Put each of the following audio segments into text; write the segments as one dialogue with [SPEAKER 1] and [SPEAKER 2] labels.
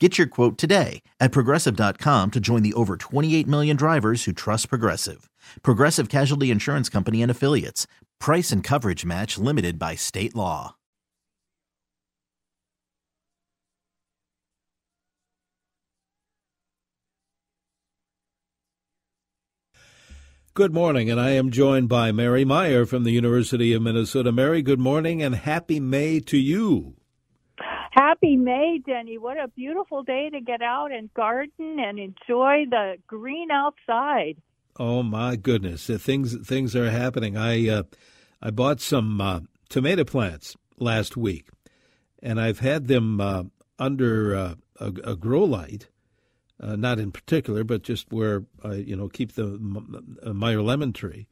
[SPEAKER 1] Get your quote today at progressive.com to join the over 28 million drivers who trust Progressive. Progressive Casualty Insurance Company and Affiliates. Price and coverage match limited by state law.
[SPEAKER 2] Good morning, and I am joined by Mary Meyer from the University of Minnesota. Mary, good morning and happy May to you.
[SPEAKER 3] Happy May, Denny. What a beautiful day to get out and garden and enjoy the green outside.
[SPEAKER 2] Oh my goodness, things things are happening. I uh, I bought some uh, tomato plants last week, and I've had them uh, under uh, a, a, grow light, uh, not in particular, but just where I you know keep the Meyer lemon tree,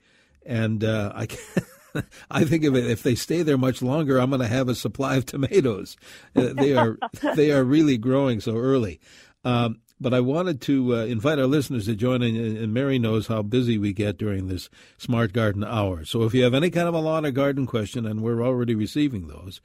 [SPEAKER 2] and uh, I. I think if if they stay there much longer, I'm going to have a supply of tomatoes. Uh, they are they are really growing so early. Um, but I wanted to uh, invite our listeners to join in, and Mary knows how busy we get during this Smart Garden Hour. So if you have any kind of a lawn or garden question, and we're already receiving those,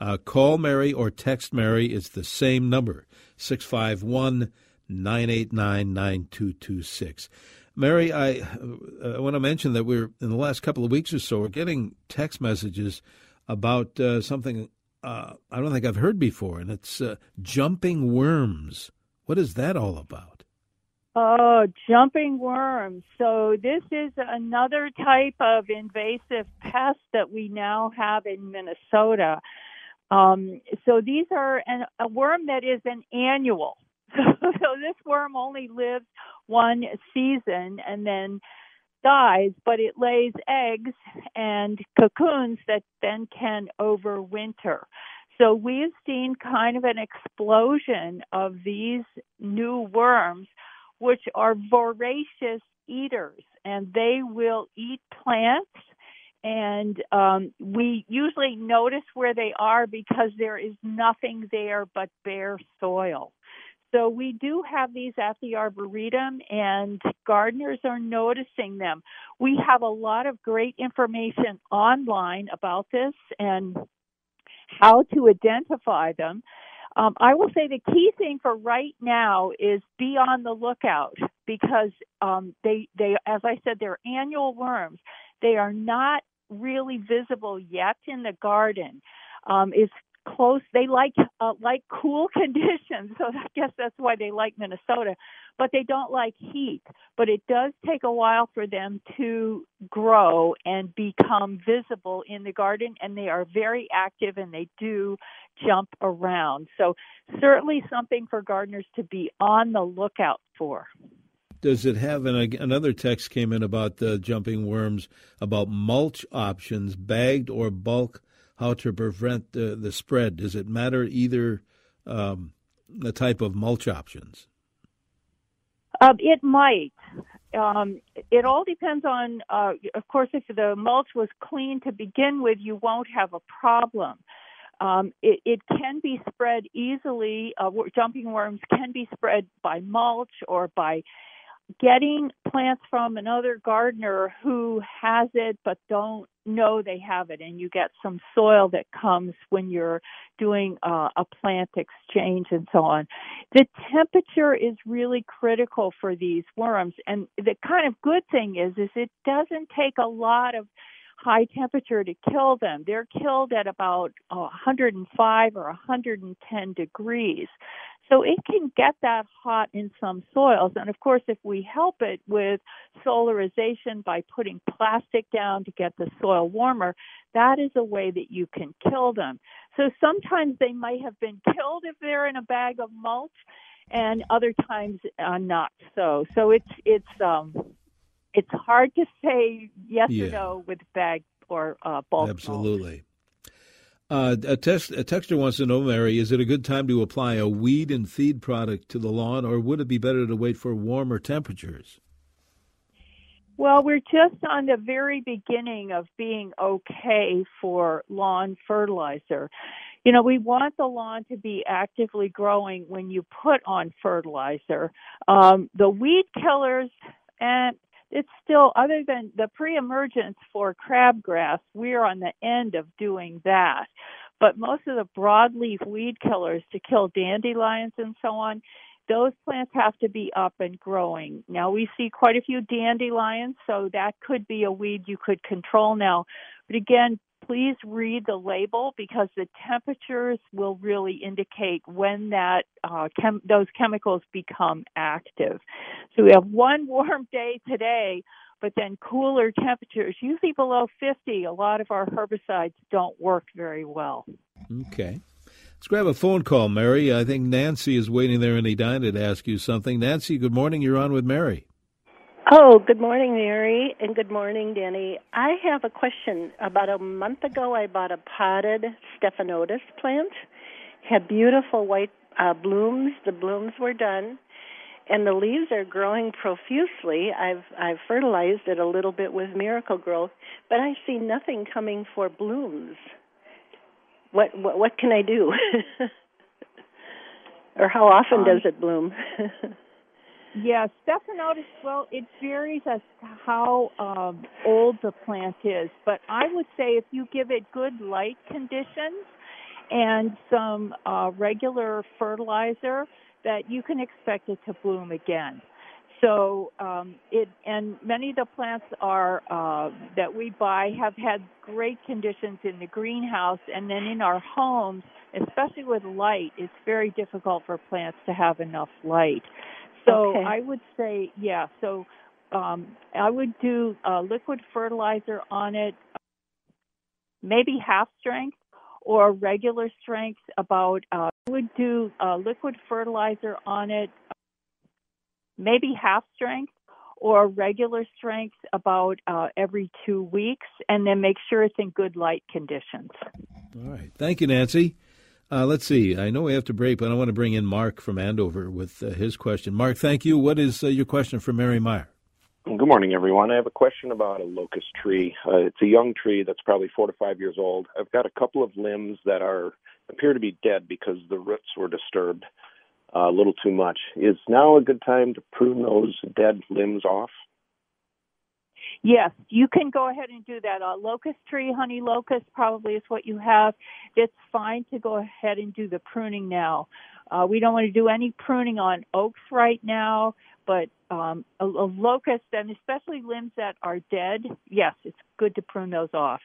[SPEAKER 2] uh, call Mary or text Mary. It's the same number, 651 989 9226. Mary, I, uh, I want to mention that we're in the last couple of weeks or so, we're getting text messages about uh, something uh, I don't think I've heard before, and it's uh, jumping worms. What is that all about?
[SPEAKER 3] Oh, jumping worms. So, this is another type of invasive pest that we now have in Minnesota. Um, so, these are an, a worm that is an annual. so this worm only lives one season and then dies, but it lays eggs and cocoons that then can overwinter. So we've seen kind of an explosion of these new worms, which are voracious eaters, and they will eat plants. And um, we usually notice where they are because there is nothing there but bare soil. So we do have these at the Arboretum, and gardeners are noticing them. We have a lot of great information online about this and how to identify them. Um, I will say the key thing for right now is be on the lookout because um, they, they, as I said, they're annual worms. They are not really visible yet in the garden. Um, it's close. They like uh, like cool conditions, so I guess that's why they like Minnesota. But they don't like heat. But it does take a while for them to grow and become visible in the garden, and they are very active and they do jump around. So certainly something for gardeners to be on the lookout for.
[SPEAKER 2] Does it have an, another text came in about the jumping worms about mulch options, bagged or bulk how to prevent the, the spread? Does it matter either um, the type of mulch options?
[SPEAKER 3] Um, it might. Um, it all depends on, uh, of course, if the mulch was clean to begin with, you won't have a problem. Um, it, it, can be spread easily. Uh, jumping worms can be spread by mulch or by getting plants from another gardener who has it but don't know they have it and you get some soil that comes when you're doing uh, a plant exchange and so on. The temperature is really critical for these worms and the kind of good thing is is it doesn't take a lot of high temperature to kill them. They're killed at about uh, 105 or 110 degrees So it can get that hot in some soils. And of course, if we help it with solarization by putting plastic down to get the soil warmer, that is a way that you can kill them. So sometimes they might have been killed if they're in a bag of mulch, and other times uh, not so. So it's it's um it's hard to say yes yeah. or no with bag or uh, bulk.
[SPEAKER 2] Absolutely. Uh, a, test, a texter wants to know, Mary, is it a good time to apply a weed and feed product to the lawn, or would it be better to wait for warmer temperatures?
[SPEAKER 3] Well, we're just on the very beginning of being okay for lawn fertilizer. You know, we want the lawn to be actively growing when you put on fertilizer. Um, the weed killers, and it's still, other than the pre emergence for crabgrass, we're on the end of doing that. But most of the broadleaf weed killers to kill dandelions and so on, those plants have to be up and growing. Now we see quite a few dandelions, so that could be a weed you could control now. But again, please read the label because the temperatures will really indicate when that uh, chem- those chemicals become active. So we have one warm day today, but then cooler temperatures, usually below 50. A lot of our herbicides don't work very well.
[SPEAKER 2] Okay. Let's grab a phone call, Mary. I think Nancy is waiting there in Edina to ask you something. Nancy, good morning. You're on with Mary.
[SPEAKER 4] Oh, good morning, Mary, and good morning, Danny. I have a question. About a month ago, I bought a potted Stephanotis plant. Had beautiful white uh, blooms. The blooms were done, and the leaves are growing profusely. I've I've fertilized it a little bit with Miracle-Gro, but I see nothing coming for blooms what what, what can I do? or how often um, does it bloom?
[SPEAKER 3] yeah, Stephanotis. Well, it varies as to how um, old the plant is, but I would say if you give it good light conditions and some uh, regular fertilizer, that you can expect it to bloom again. So um, it and many of the plants are uh, that we buy have had great conditions in the greenhouse, and then in our homes, especially with light, it's very difficult for plants to have enough light. So
[SPEAKER 4] okay.
[SPEAKER 3] I would say, yeah. So um, I would do uh, liquid fertilizer on it, maybe half strength or regular strength. About uh, I would do uh, liquid fertilizer on it maybe half strength or regular strength about uh, every two weeks, and then make sure it's in good light conditions.
[SPEAKER 2] All right. Thank you, Nancy. Uh, let's see. I know we have to break, but I want to bring in Mark from Andover with uh, his question. Mark, thank you. What is uh, your question for Mary Meyer?
[SPEAKER 5] Good morning, everyone. I have a question about a locust tree. Uh, it's a young tree that's probably four to five years old. I've got a couple of limbs that are appear to be dead because the roots were disturbed a little too much. Is now a good time to prune those dead limbs off?
[SPEAKER 3] Yes, you can go ahead and do that. A locust tree, honey locust, probably is what you have. It's fine to go ahead and do the pruning now. Uh, we don't want to do any pruning on oaks right now, but um, a, a locust, and especially limbs that are dead, yes, it's good to prune those off.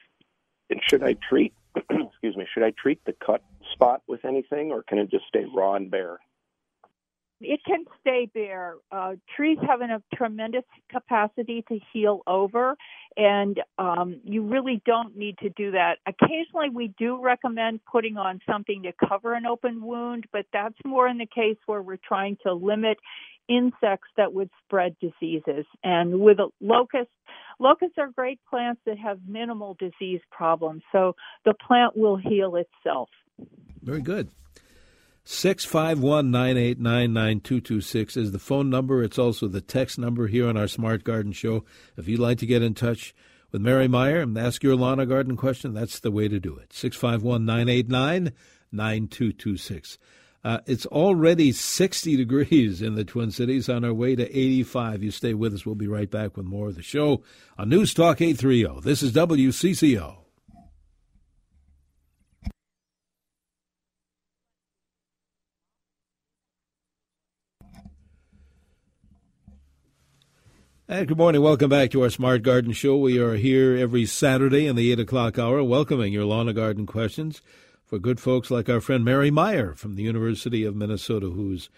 [SPEAKER 5] And should I treat, excuse me, should I treat the cut spot with anything, or can it just stay raw and bare?
[SPEAKER 3] It can stay bare. Uh, trees have a tremendous capacity to heal over, and um, you really don't need to do that. Occasionally, we do recommend putting on something to cover an open wound, but that's more in the case where we're trying to limit insects that would spread diseases. And with locusts, locusts are great plants that have minimal disease problems, so the plant will heal itself.
[SPEAKER 2] Very good. 651 989 9226 is the phone number. It's also the text number here on our Smart Garden Show. If you'd like to get in touch with Mary Meyer and ask your lawn or garden question, that's the way to do it. 651 989 9226. Uh, it's already 60 degrees in the Twin Cities on our way to 85. You stay with us. We'll be right back with more of the show on News Talk 830. This is WCCO. And good morning. Welcome back to our Smart Garden Show. We are here every Saturday in the 8 o'clock hour, welcoming your lawn and garden questions for good folks like our friend Mary Meyer from the University of Minnesota, who's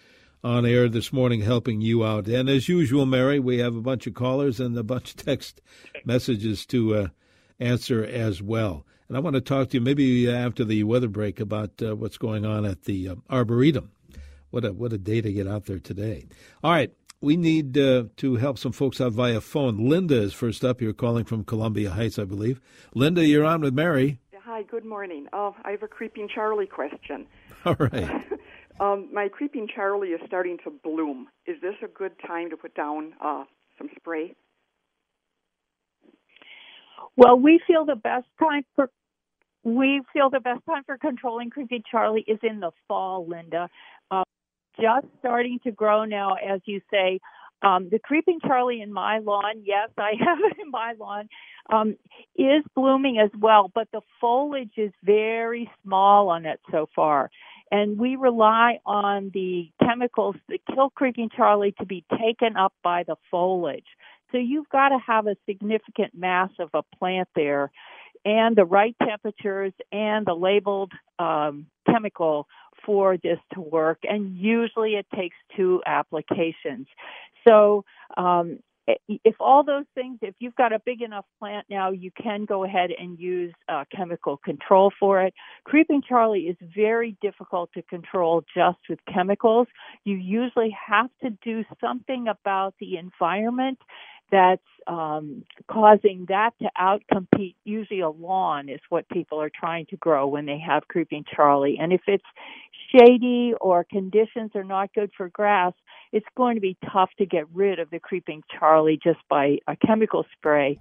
[SPEAKER 2] on air this morning helping you out. And as usual, Mary, we have a bunch of callers and a bunch of text messages to uh, answer as well. And I want to talk to you maybe after the weather break about uh, what's going on at the uh, Arboretum. What a what a day to get out there today. All right, we need uh, to help some folks out via phone. Linda is first up. You're calling from Columbia Heights, I believe. Linda, you're on with Mary.
[SPEAKER 6] Hi, good morning. Uh, I have a creeping Charlie question.
[SPEAKER 2] All right.
[SPEAKER 6] um, my creeping Charlie is starting to bloom. Is this a good time to put down uh, some spray?
[SPEAKER 3] Well, we feel the best time for we feel the best time for controlling creeping Charlie is in the fall, Linda. Just starting to grow now, as you say. Um, the creeping Charlie in my lawn, yes, I have it in my lawn, um, is blooming as well, but the foliage is very small on it so far. And we rely on the chemicals that kill creeping Charlie to be taken up by the foliage. So you've got to have a significant mass of a plant there and the right temperatures and the labeled um, chemical for this to work. And usually it takes two applications. So um, if all those things, if you've got a big enough plant now, you can go ahead and use uh, chemical control for it. Creeping Charlie is very difficult to control just with chemicals. You usually have to do something about the environment that's um, causing that to outcompete. Usually, a lawn is what people are trying to grow when they have creeping Charlie. And if it's shady or conditions are not good for grass, it's going to be tough to get rid of the creeping Charlie just by a chemical spray.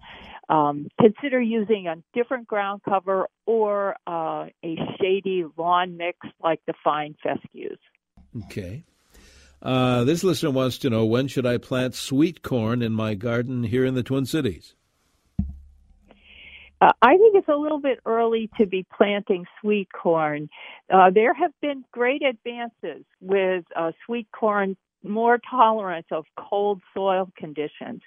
[SPEAKER 3] Um, consider using a different ground cover or uh, a shady lawn mix like the fine fescues.
[SPEAKER 2] Okay. Uh, this listener wants to know when should I plant sweet corn in my garden here in the Twin Cities?
[SPEAKER 3] Uh, I think it's a little bit early to be planting sweet corn. Uh, there have been great advances with uh, sweet corn more tolerant of cold soil conditions.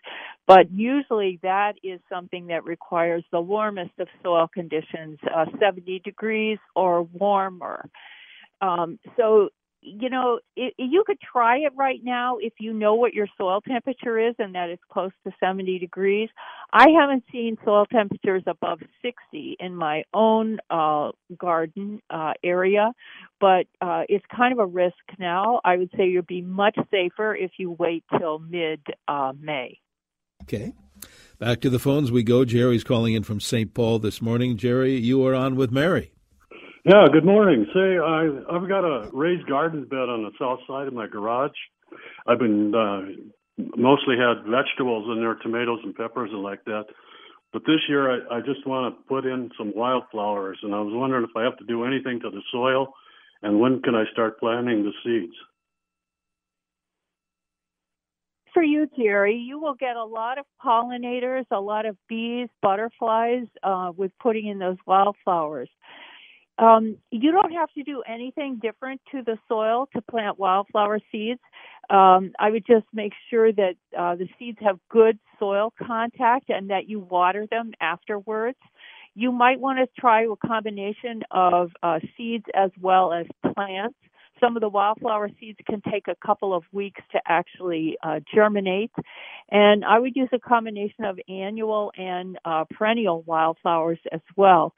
[SPEAKER 3] But usually that is something that requires the warmest of soil conditions, uh, 70 degrees or warmer. Um, so you know, it, you could try it right now if you know what your soil temperature is and that it's close to 70 degrees. I haven't seen soil temperatures above 60 in my own uh, garden uh, area, but uh, it's kind of a risk now. I would say you'd be much safer if you wait till mid uh, May.
[SPEAKER 2] Okay. Back to the phones we go. Jerry's calling in from St. Paul this morning. Jerry, you are on with Mary.
[SPEAKER 7] Yeah, good morning. Say, I, I've got a raised garden bed on the south side of my garage. I've been uh, mostly had vegetables in there, tomatoes and peppers and like that. But this year, I, I just want to put in some wildflowers, and I was wondering if I have to do anything to the soil, and when can I start planting the seeds?
[SPEAKER 3] For you, Jerry, you will get a lot of pollinators, a lot of bees, butterflies uh, with putting in those wildflowers. Um, you don't have to do anything different to the soil to plant wildflower seeds. Um, I would just make sure that uh, the seeds have good soil contact and that you water them afterwards. You might want to try a combination of uh, seeds as well as plants. Some of the wildflower seeds can take a couple of weeks to actually uh, germinate. And I would use a combination of annual and uh, perennial wildflowers as well.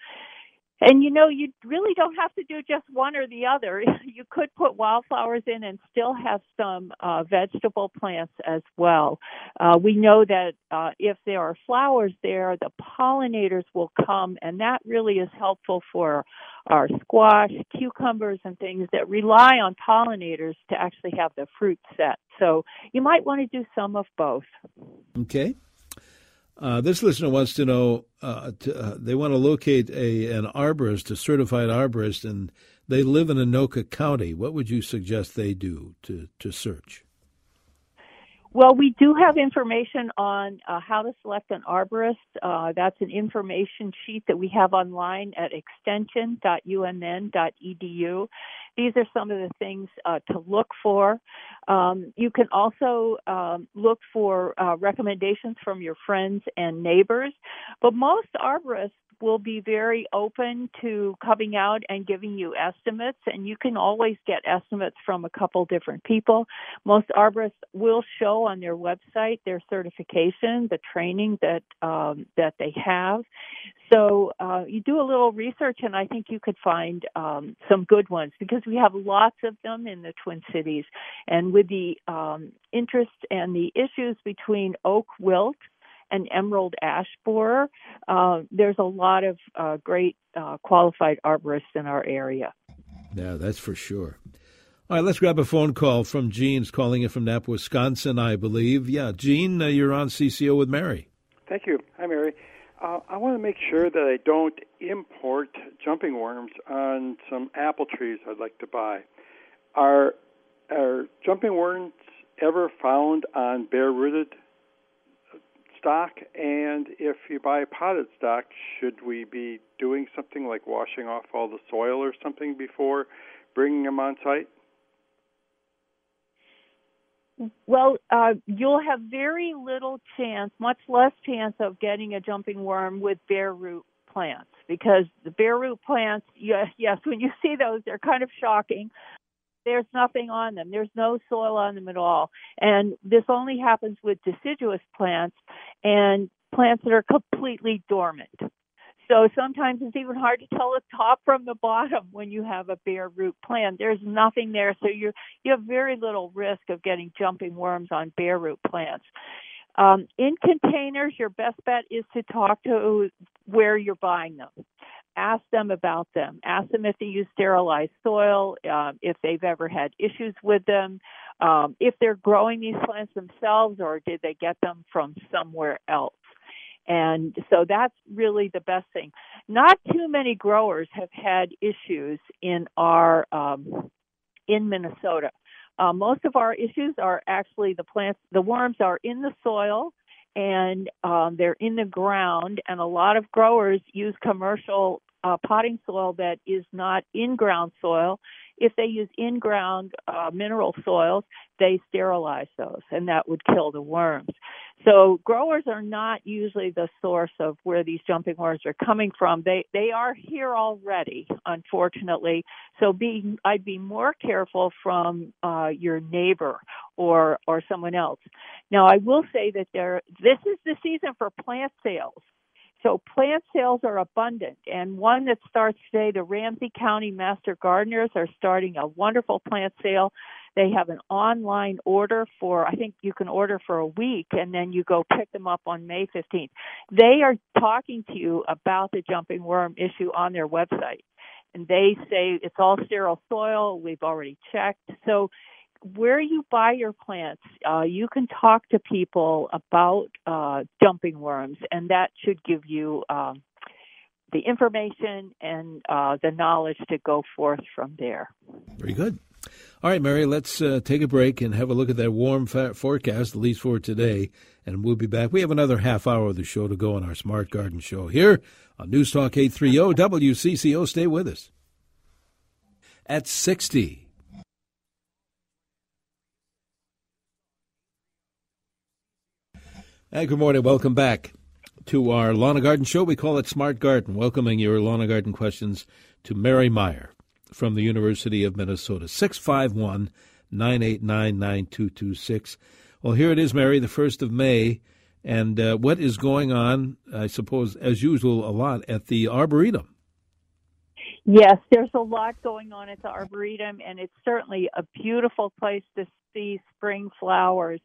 [SPEAKER 3] And you know, you really don't have to do just one or the other. You could put wildflowers in and still have some uh, vegetable plants as well. Uh, we know that uh, if there are flowers there, the pollinators will come, and that really is helpful for our squash, cucumbers, and things that rely on pollinators to actually have the fruit set. So you might want to do some of both.
[SPEAKER 2] Okay. Uh, this listener wants to know uh, to, uh, they want to locate a an arborist, a certified arborist, and they live in Anoka County. What would you suggest they do to, to search?
[SPEAKER 3] Well, we do have information on uh, how to select an arborist. Uh, that's an information sheet that we have online at extension.umn.edu. These are some of the things uh, to look for. Um, you can also um, look for uh, recommendations from your friends and neighbors, but most arborists will be very open to coming out and giving you estimates, and you can always get estimates from a couple different people. Most arborists will show on their website their certification, the training that um, that they have. So uh, you do a little research, and I think you could find um, some good ones because we have lots of them in the Twin Cities, and with the um, interest and the issues between oak wilt and emerald ash borer. Uh, there's a lot of uh, great uh, qualified arborists in our area.
[SPEAKER 2] Yeah, that's for sure. All right, let's grab a phone call from Gene's calling in from Napa, Wisconsin, I believe. Yeah, Gene, uh, you're on CCO with Mary.
[SPEAKER 8] Thank you. Hi, Mary. Uh, I want to make sure that I don't import jumping worms on some apple trees I'd like to buy. Are are jumping worms ever found on bare rooted stock? And if you buy potted stock, should we be doing something like washing off all the soil or something before bringing them on site?
[SPEAKER 3] Well, uh, you'll have very little chance, much less chance of getting a jumping worm with bare root plants because the bare root plants, yes, yes, when you see those, they're kind of shocking there's nothing on them. There's no soil on them at all. And this only happens with deciduous plants and plants that are completely dormant. So sometimes it's even hard to tell the top from the bottom when you have a bare root plant. There's nothing there, so you you have very little risk of getting jumping worms on bare root plants. Um, in containers, your best bet is to talk to where you're buying them ask them about them. Ask them if they use sterilized soil, um, if they've ever had issues with them, um, if they're growing these plants themselves or did they get them from somewhere else. And so that's really the best thing. Not too many growers have had issues in our um, in Minnesota. Uh, most of our issues are actually the plants, the worms are in the soil and um, they're in the ground. And a lot of growers use commercial uh, potting soil that is not in ground soil. If they use in ground uh, mineral soils, they sterilize those, and that would kill the worms. So growers are not usually the source of where these jumping worms are coming from. They they are here already, unfortunately. So be I'd be more careful from uh, your neighbor or or someone else. Now I will say that there this is the season for plant sales. So plant sales are abundant, and one that starts today, the Ramsey County Master Gardeners are starting a wonderful plant sale. They have an online order for, I think you can order for a week, and then you go pick them up on May 15th. They are talking to you about the jumping worm issue on their website. And they say it's all sterile soil. We've already checked. So where you buy your plants, uh, you can talk to people about uh, jumping worms, and that should give you um, the information and uh, the knowledge to go forth from there.
[SPEAKER 2] Very good. All right, Mary, let's uh, take a break and have a look at that warm forecast, at least for today, and we'll be back. We have another half hour of the show to go on our Smart Garden show here on News Talk 830 WCCO. Stay with us. At 60. Hey, good morning. Welcome back to our Lawn and Garden show. We call it Smart Garden, welcoming your lawn and garden questions to Mary Meyer from the University of Minnesota. 651 989 9226. Well, here it is, Mary, the 1st of May. And uh, what is going on, I suppose, as usual, a lot at the Arboretum?
[SPEAKER 3] Yes, there's a lot going on at the Arboretum, and it's certainly a beautiful place to see spring flowers.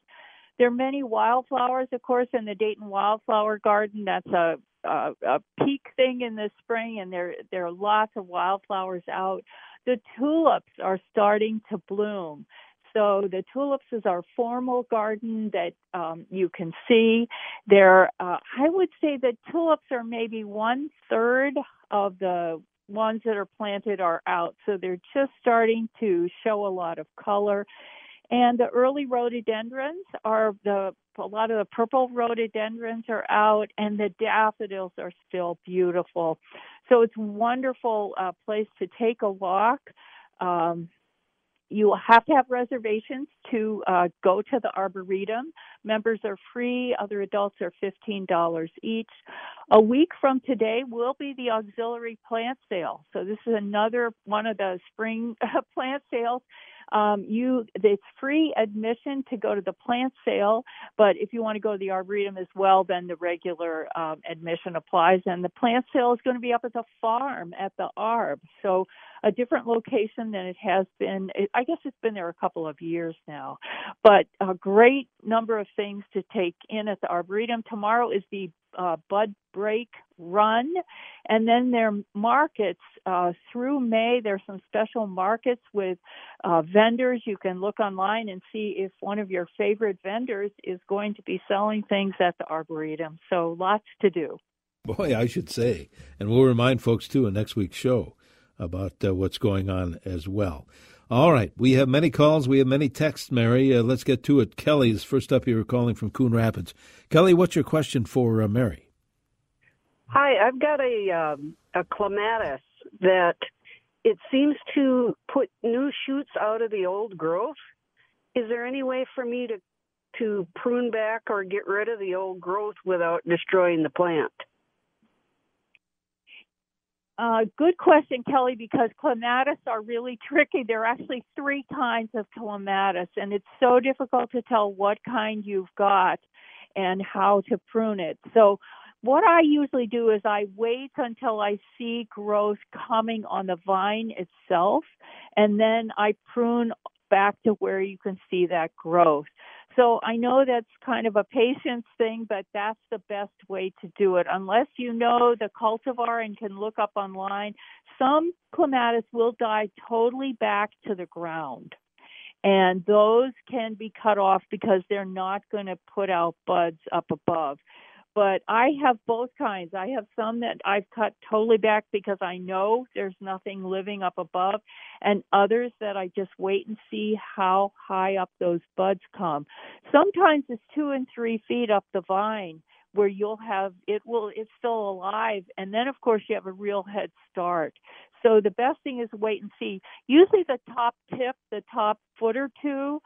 [SPEAKER 3] There are many wildflowers, of course, in the Dayton Wildflower Garden. That's a, a, a peak thing in the spring, and there there are lots of wildflowers out. The tulips are starting to bloom. So the tulips is our formal garden that um, you can see. There, uh, I would say that tulips are maybe one third of the ones that are planted are out. So they're just starting to show a lot of color. And the early rhododendrons are the a lot of the purple rhododendrons are out, and the daffodils are still beautiful. So it's a wonderful uh, place to take a walk. Um, you have to have reservations to uh, go to the arboretum. Members are free. Other adults are fifteen dollars each. A week from today will be the auxiliary plant sale. So this is another one of the spring plant sales. Um, you it's free admission to go to the plant sale, but if you want to go to the arboretum as well, then the regular um, admission applies. And the plant sale is going to be up at the farm at the Arb, so a different location than it has been. I guess it's been there a couple of years now, but a great number of things to take in at the arboretum. Tomorrow is the uh, Bud Break Run, and then their markets uh, through May. There's some special markets with uh, vendors. You can look online and see if one of your favorite vendors is going to be selling things at the Arboretum. So lots to do.
[SPEAKER 2] Boy, I should say. And we'll remind folks, too, in next week's show about uh, what's going on as well. All right, we have many calls. We have many texts, Mary. Uh, let's get to it. Kelly's first up here calling from Coon Rapids. Kelly, what's your question for uh, Mary?
[SPEAKER 9] Hi, I've got a um, a clematis that it seems to put new shoots out of the old growth. Is there any way for me to to prune back or get rid of the old growth without destroying the plant?
[SPEAKER 3] Uh, good question, Kelly, because clematis are really tricky. There are actually three kinds of clematis, and it's so difficult to tell what kind you've got and how to prune it. So, what I usually do is I wait until I see growth coming on the vine itself, and then I prune back to where you can see that growth. So I know that's kind of a patience thing, but that's the best way to do it. Unless you know the cultivar and can look up online, some clematis will die totally back to the ground. And those can be cut off because they're not going to put out buds up above but I have both kinds. I have some that I've cut totally back because I know there's nothing living up above, and others that I just wait and see how high up those buds come. Sometimes it's two and three feet up the vine where you'll have it will it's still alive and then of course you have a real head start so the best thing is wait and see usually the top tip the top foot or two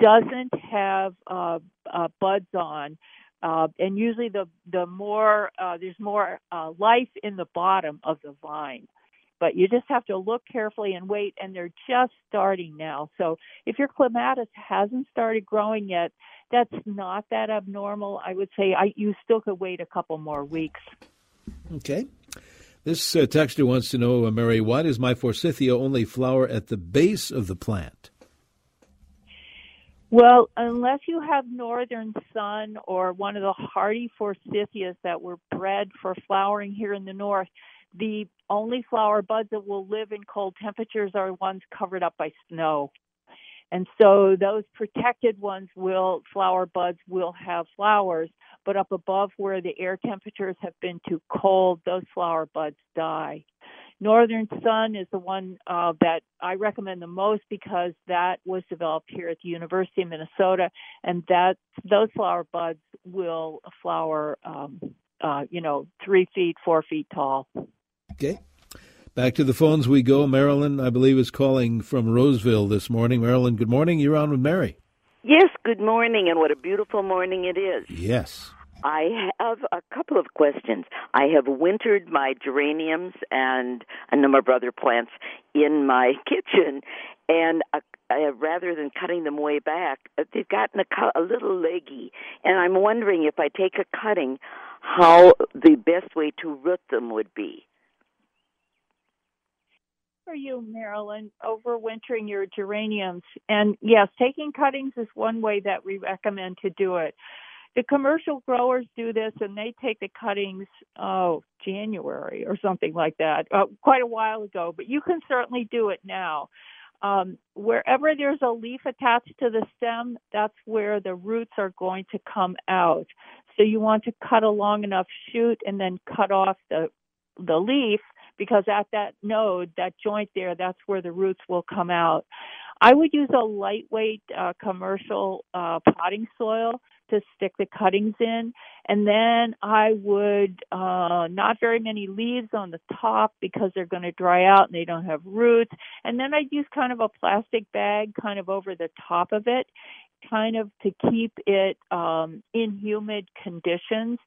[SPEAKER 3] doesn't have uh, uh buds on uh, and usually the the more uh, there's more uh, life in the bottom of the vine. But you just have to look carefully and wait and they're just starting now. So if your clematis hasn't started growing yet that's not that abnormal. I would say I, you still could wait a couple more weeks.
[SPEAKER 2] Okay. This uh, texter wants to know uh, mary why does my forsythia only flower at the base of the plant
[SPEAKER 3] well, unless you have northern sun or one of the hardy forsythias that were bred for flowering here in the north, the only flower buds that will live in cold temperatures are ones covered up by snow. And so those protected ones will, flower buds will have flowers, but up above where the air temperatures have been too cold, those flower buds die. Northern Sun is the one uh, that I recommend the most because that was developed here at the University of Minnesota, and that those flower buds will flower, um, uh, you know, three feet, four feet tall.
[SPEAKER 2] Okay. Back to the phones we go. Marilyn, I believe, is calling from Roseville this morning. Marilyn, good morning. You're on with Mary.
[SPEAKER 10] Yes, good morning, and what a beautiful morning it is.
[SPEAKER 2] Yes.
[SPEAKER 10] I have a couple of questions. I have wintered my geraniums and a number of other plants in my kitchen, and uh, uh, rather than cutting them way back, uh, they've gotten a, a little leggy. And I'm wondering if I take a cutting, how the best way to root them would be.
[SPEAKER 3] For you, Marilyn, overwintering your geraniums, and yes, taking cuttings is one way that we recommend to do it the commercial growers do this and they take the cuttings oh january or something like that uh, quite a while ago but you can certainly do it now. Um, wherever there's a leaf attached to the stem that's where the roots are going to come out. So you want to cut a long enough shoot and then cut off the the leaf because at that node that joint there that's where the roots will come out. I would use a lightweight uh, commercial uh, potting soil to stick the cuttings in. And then I would, uh, not very many leaves on the top because they're going to dry out and they don't have roots. And then I'd use kind of a plastic bag kind of over the top of it kind of to keep it um, in humid conditions.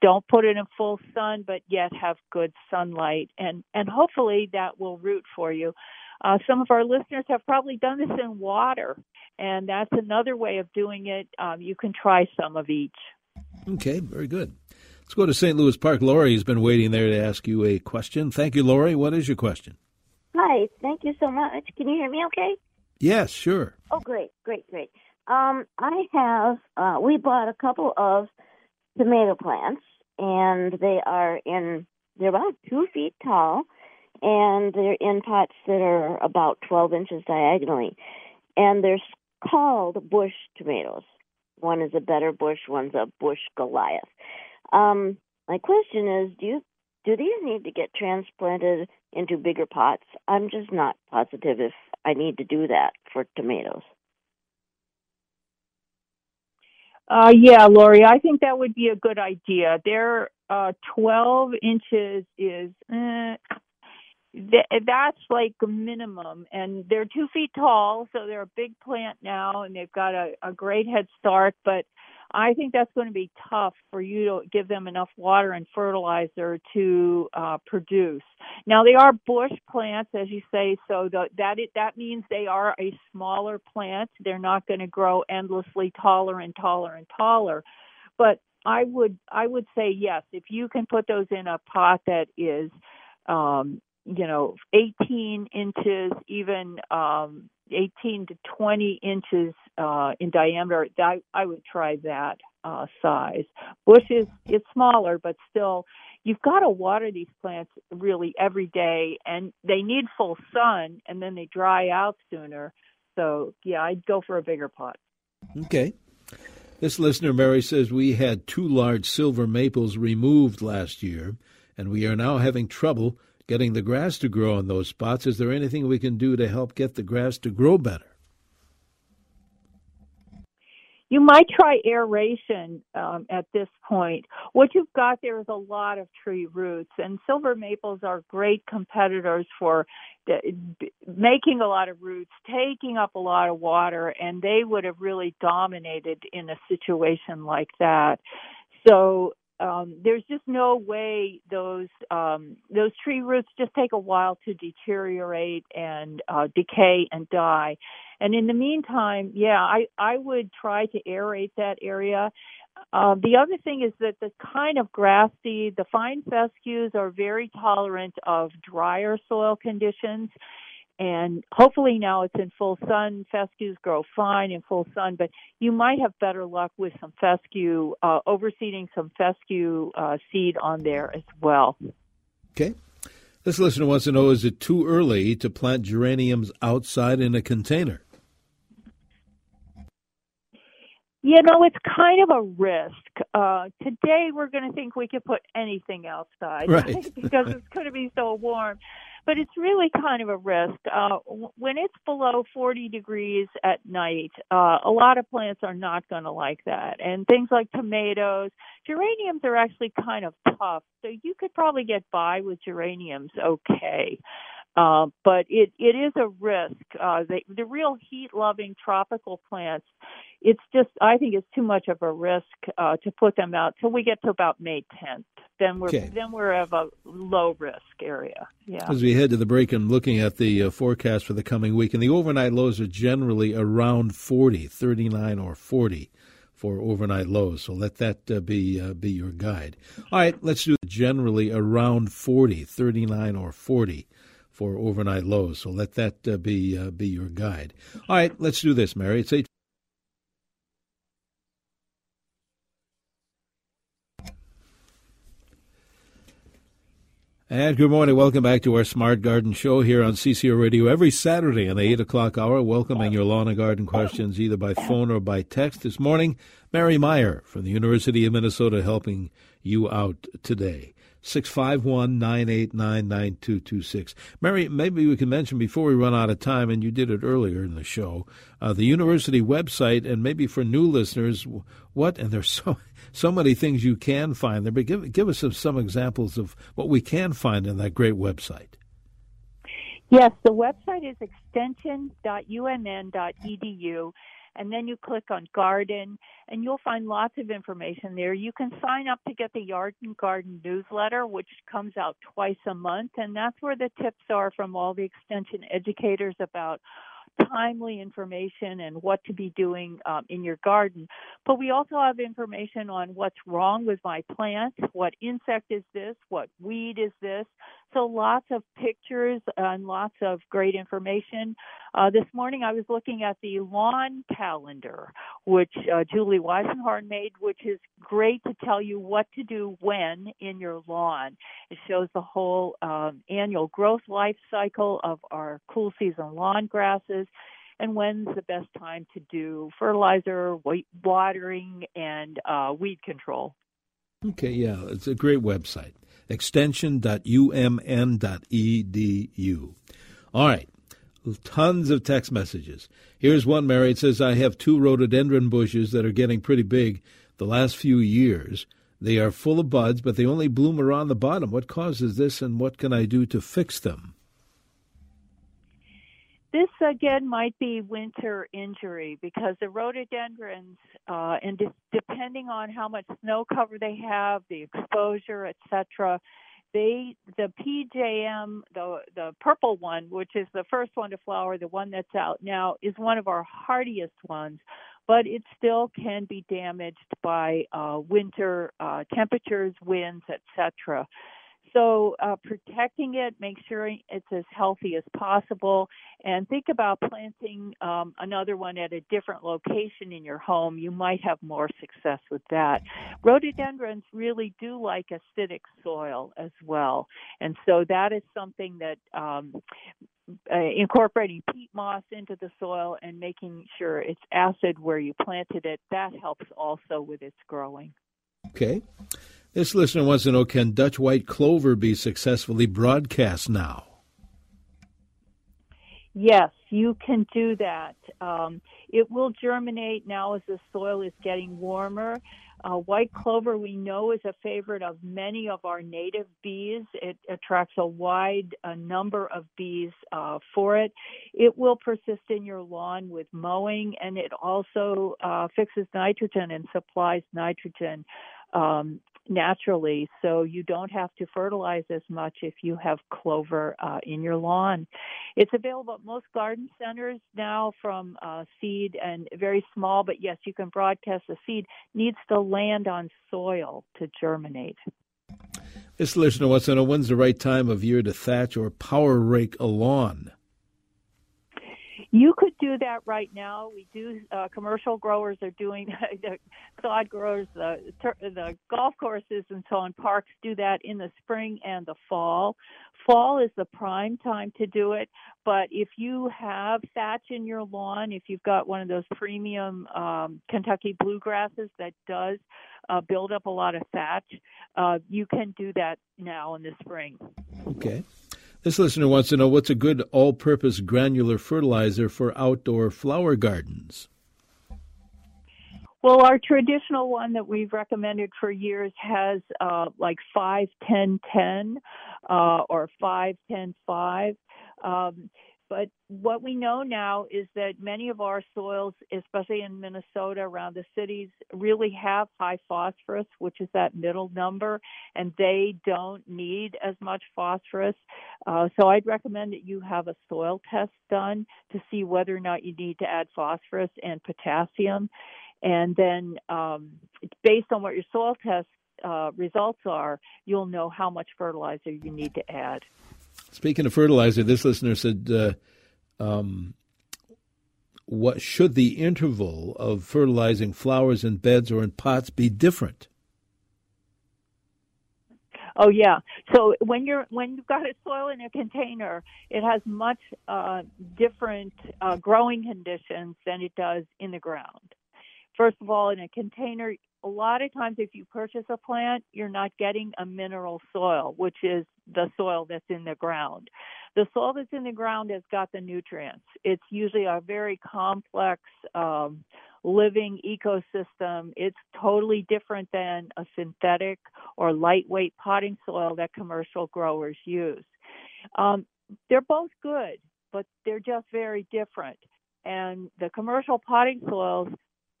[SPEAKER 3] Don't put it in full sun, but yet have good sunlight, and and hopefully that will root for you. Uh, some of our listeners have probably done this in water, and that's another way of doing it. Um, you can try some of each.
[SPEAKER 2] Okay, very good. Let's go to St. Louis Park. Lori's been waiting there to ask you a question. Thank you, Lori. What is your question?
[SPEAKER 11] Hi, thank you so much. Can you hear me okay?
[SPEAKER 2] Yes, sure.
[SPEAKER 11] Oh, great, great, great. Um, I have, uh, we bought a couple of tomato plants, and they are in, they're about two feet tall, and they're in pots that are about 12 inches diagonally. And they're called bush tomatoes. One is a better bush, one's a bush Goliath. Um, my question is, do you do these need to get transplanted into bigger pots? I'm just not positive if I need to do that for tomatoes.
[SPEAKER 3] Uh, yeah, Lori, I think that would be a good idea. They're uh, 12 inches is eh, th- that's like minimum, and they're two feet tall, so they're a big plant now, and they've got a, a great head start. But I think that's going to be tough for you to give them enough water and fertilizer to uh, produce. Now they are bush plants, as you say, so the, that it, that means they are a smaller plant. They're not going to grow endlessly taller and taller and taller. But I would I would say yes, if you can put those in a pot that is um, you know 18 inches even um 18 to 20 inches uh in diameter I, I would try that uh size. Bush is it's smaller but still you've got to water these plants really every day and they need full sun and then they dry out sooner. So yeah i'd go for a bigger pot.
[SPEAKER 2] Okay. This listener mary says we had two large silver maples removed last year and we are now having trouble getting the grass to grow in those spots. Is there anything we can do to help get the grass to grow better?
[SPEAKER 3] You might try aeration um, at this point. What you've got there is a lot of tree roots, and silver maples are great competitors for the, making a lot of roots, taking up a lot of water, and they would have really dominated in a situation like that. So um, there's just no way those um, those tree roots just take a while to deteriorate and uh, decay and die. And in the meantime, yeah, I I would try to aerate that area. Uh, the other thing is that the kind of grass seed, the fine fescues are very tolerant of drier soil conditions and hopefully now it's in full sun. Fescues grow fine in full sun, but you might have better luck with some fescue, uh, overseeding some fescue uh, seed on there as well.
[SPEAKER 2] Okay. This listener wants to know is it too early to plant geraniums outside in a container?
[SPEAKER 3] You know, it's kind of a risk. Uh, today, we're going to think we could put anything outside
[SPEAKER 2] right.
[SPEAKER 3] because it's going to be so warm but it's really kind of a risk. Uh, when it's below 40 degrees at night, uh, a lot of plants are not going to like that. And things like tomatoes, geraniums are actually kind of tough, so you could probably get by with geraniums okay. Uh, but it, it is a risk. Uh, they, the real heat loving tropical plants, it's just, I think it's too much of a risk uh, to put them out till we get to about May 10th. Then we're okay. then we're of a low risk area. Yeah.
[SPEAKER 2] As we head to the break, I'm looking at the uh, forecast for the coming week, and the overnight lows are generally around 40, 39 or 40 for overnight lows. So let that uh, be uh, be your guide. All right, let's do generally around 40, 39 or 40 for overnight lows. So let that uh, be uh, be your guide. All right, let's do this, Mary. It's eight. And good morning. Welcome back to our Smart Garden Show here on CCO Radio every Saturday in the 8 o'clock hour, welcoming your lawn and garden questions either by phone or by text. This morning, Mary Meyer from the University of Minnesota helping you out today. 651 989 9226. Mary, maybe we can mention before we run out of time, and you did it earlier in the show, uh, the university website, and maybe for new listeners, what, and there's so, so many things you can find there, but give, give us some, some examples of what we can find in that great website.
[SPEAKER 3] Yes, the website is extension.umn.edu and then you click on garden and you'll find lots of information there. You can sign up to get the Yard and Garden newsletter, which comes out twice a month, and that's where the tips are from all the extension educators about timely information and what to be doing um, in your garden. But we also have information on what's wrong with my plant, what insect is this, what weed is this. So lots of pictures and lots of great information. Uh, this morning I was looking at the lawn calendar, which uh, Julie Weisenhorn made, which is great to tell you what to do when in your lawn. It shows the whole um, annual growth life cycle of our cool season lawn grasses and when's the best time to do fertilizer, watering, and uh, weed control.
[SPEAKER 2] Okay, yeah, it's a great website. Extension.umn.edu. All right, tons of text messages. Here's one, Mary. It says, I have two rhododendron bushes that are getting pretty big the last few years. They are full of buds, but they only bloom around the bottom. What causes this, and what can I do to fix them?
[SPEAKER 3] This again might be winter injury because the rhododendrons, uh, and de- depending on how much snow cover they have, the exposure, etc., they the PJM, the the purple one, which is the first one to flower, the one that's out now, is one of our hardiest ones, but it still can be damaged by uh, winter uh, temperatures, winds, etc. So uh, protecting it, make sure it's as healthy as possible, and think about planting um, another one at a different location in your home. You might have more success with that. Rhododendrons really do like acidic soil as well, and so that is something that um, uh, incorporating peat moss into the soil and making sure it's acid where you planted it that helps also with its growing.
[SPEAKER 2] Okay. This listener wants to know can Dutch white clover be successfully broadcast now?
[SPEAKER 3] Yes, you can do that. Um, it will germinate now as the soil is getting warmer. Uh, white clover, we know, is a favorite of many of our native bees. It attracts a wide uh, number of bees uh, for it. It will persist in your lawn with mowing, and it also uh, fixes nitrogen and supplies nitrogen um, naturally, so you don't have to fertilize as much if you have clover uh, in your lawn. It's available at most garden centers now from uh, seed and very small, but yes, you can broadcast the seed. Needs to land on soil to germinate.
[SPEAKER 2] This listener wants to know when's the right time of year to thatch or power rake a lawn?
[SPEAKER 3] You could do that right now. We do. Uh, commercial growers are doing the sod growers, the the golf courses, and so on. Parks do that in the spring and the fall. Fall is the prime time to do it. But if you have thatch in your lawn, if you've got one of those premium um, Kentucky bluegrasses that does uh, build up a lot of thatch, uh, you can do that now in the spring.
[SPEAKER 2] Okay. This listener wants to know what's a good all purpose granular fertilizer for outdoor flower gardens?
[SPEAKER 3] Well, our traditional one that we've recommended for years has uh, like 5 10 10 uh, or 5 10 5. Um, but what we know now is that many of our soils, especially in Minnesota around the cities, really have high phosphorus, which is that middle number, and they don't need as much phosphorus. Uh, so I'd recommend that you have a soil test done to see whether or not you need to add phosphorus and potassium. And then, um, based on what your soil test uh, results are, you'll know how much fertilizer you need to add.
[SPEAKER 2] Speaking of fertilizer, this listener said, uh, um, "What should the interval of fertilizing flowers in beds or in pots be different?"
[SPEAKER 3] Oh yeah. So when you're when you've got a soil in a container, it has much uh, different uh, growing conditions than it does in the ground first of all, in a container, a lot of times if you purchase a plant, you're not getting a mineral soil, which is the soil that's in the ground. The soil that's in the ground has got the nutrients. It's usually a very complex um, living ecosystem. It's totally different than a synthetic or lightweight potting soil that commercial growers use. Um, they're both good, but they're just very different. And the commercial potting soils,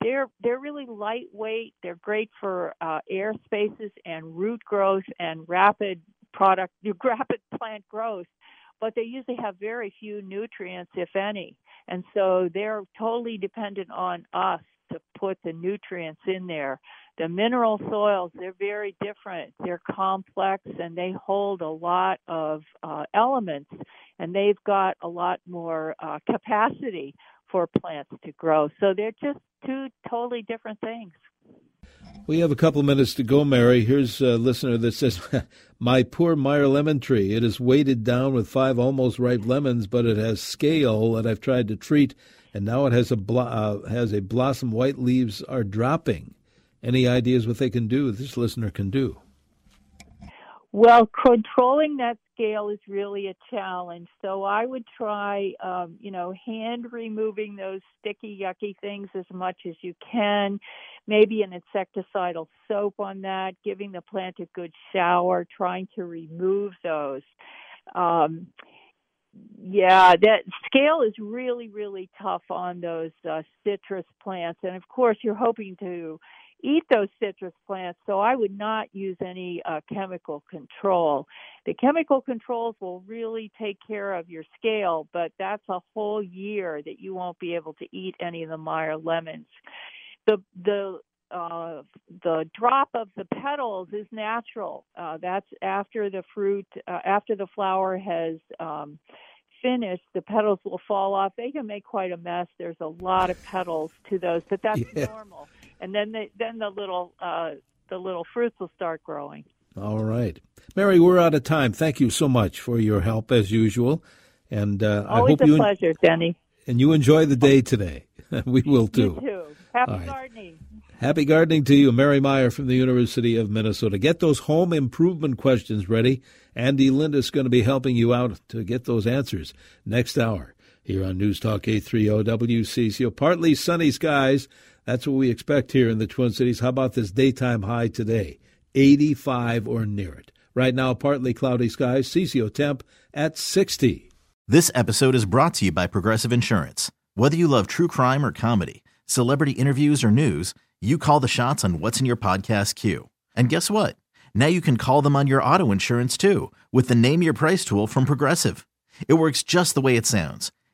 [SPEAKER 3] they're they're really lightweight. They're great for uh, air spaces and root growth and rapid product, rapid plant growth. But they usually have very few nutrients, if any, and so they're totally dependent on us to put the nutrients in there. The mineral soils, they're very different. They're complex and they hold a lot of uh, elements and they've got a lot more uh, capacity for plants to grow. So they're just two totally different things.
[SPEAKER 2] We have a couple of minutes to go, Mary. Here's a listener that says, My poor Meyer lemon tree. It is weighted down with five almost ripe lemons, but it has scale that I've tried to treat, and now it has a blo- uh, has a blossom. White leaves are dropping. Any ideas what they can do? This listener can do.
[SPEAKER 3] Well, controlling that scale is really a challenge. So I would try, um, you know, hand removing those sticky, yucky things as much as you can. Maybe an insecticidal soap on that, giving the plant a good shower, trying to remove those. Um, yeah, that scale is really, really tough on those uh, citrus plants. And of course, you're hoping to eat those citrus plants, so I would not use any uh, chemical control. The chemical controls will really take care of your scale, but that's a whole year that you won't be able to eat any of the Meyer lemons. The the uh, the drop of the petals is natural. Uh, that's after the fruit, uh, after the flower has um, finished, the petals will fall off. They can make quite a mess. There's a lot of petals to those, but that's yeah. normal and then they, then the little uh, the little fruits will start growing.
[SPEAKER 2] All right, Mary, we're out of time. Thank you so much for your help as usual, and uh,
[SPEAKER 3] always
[SPEAKER 2] I hope
[SPEAKER 3] a
[SPEAKER 2] you
[SPEAKER 3] pleasure, Denny.
[SPEAKER 2] And you enjoy the day today. we will too.
[SPEAKER 3] You too. Happy right. gardening.
[SPEAKER 2] Happy gardening to you, Mary Meyer from the University of Minnesota. Get those home improvement questions ready. Andy Lindis is going to be helping you out to get those answers next hour here on News Talk 830 WCCO. Partly sunny skies. That's what we expect here in the Twin Cities. How about this daytime high today? 85 or near it. Right now, partly cloudy skies, CCO temp at 60.
[SPEAKER 1] This episode is brought to you by Progressive Insurance. Whether you love true crime or comedy, celebrity interviews or news, you call the shots on what's in your podcast queue. And guess what? Now you can call them on your auto insurance too with the Name Your Price tool from Progressive. It works just the way it sounds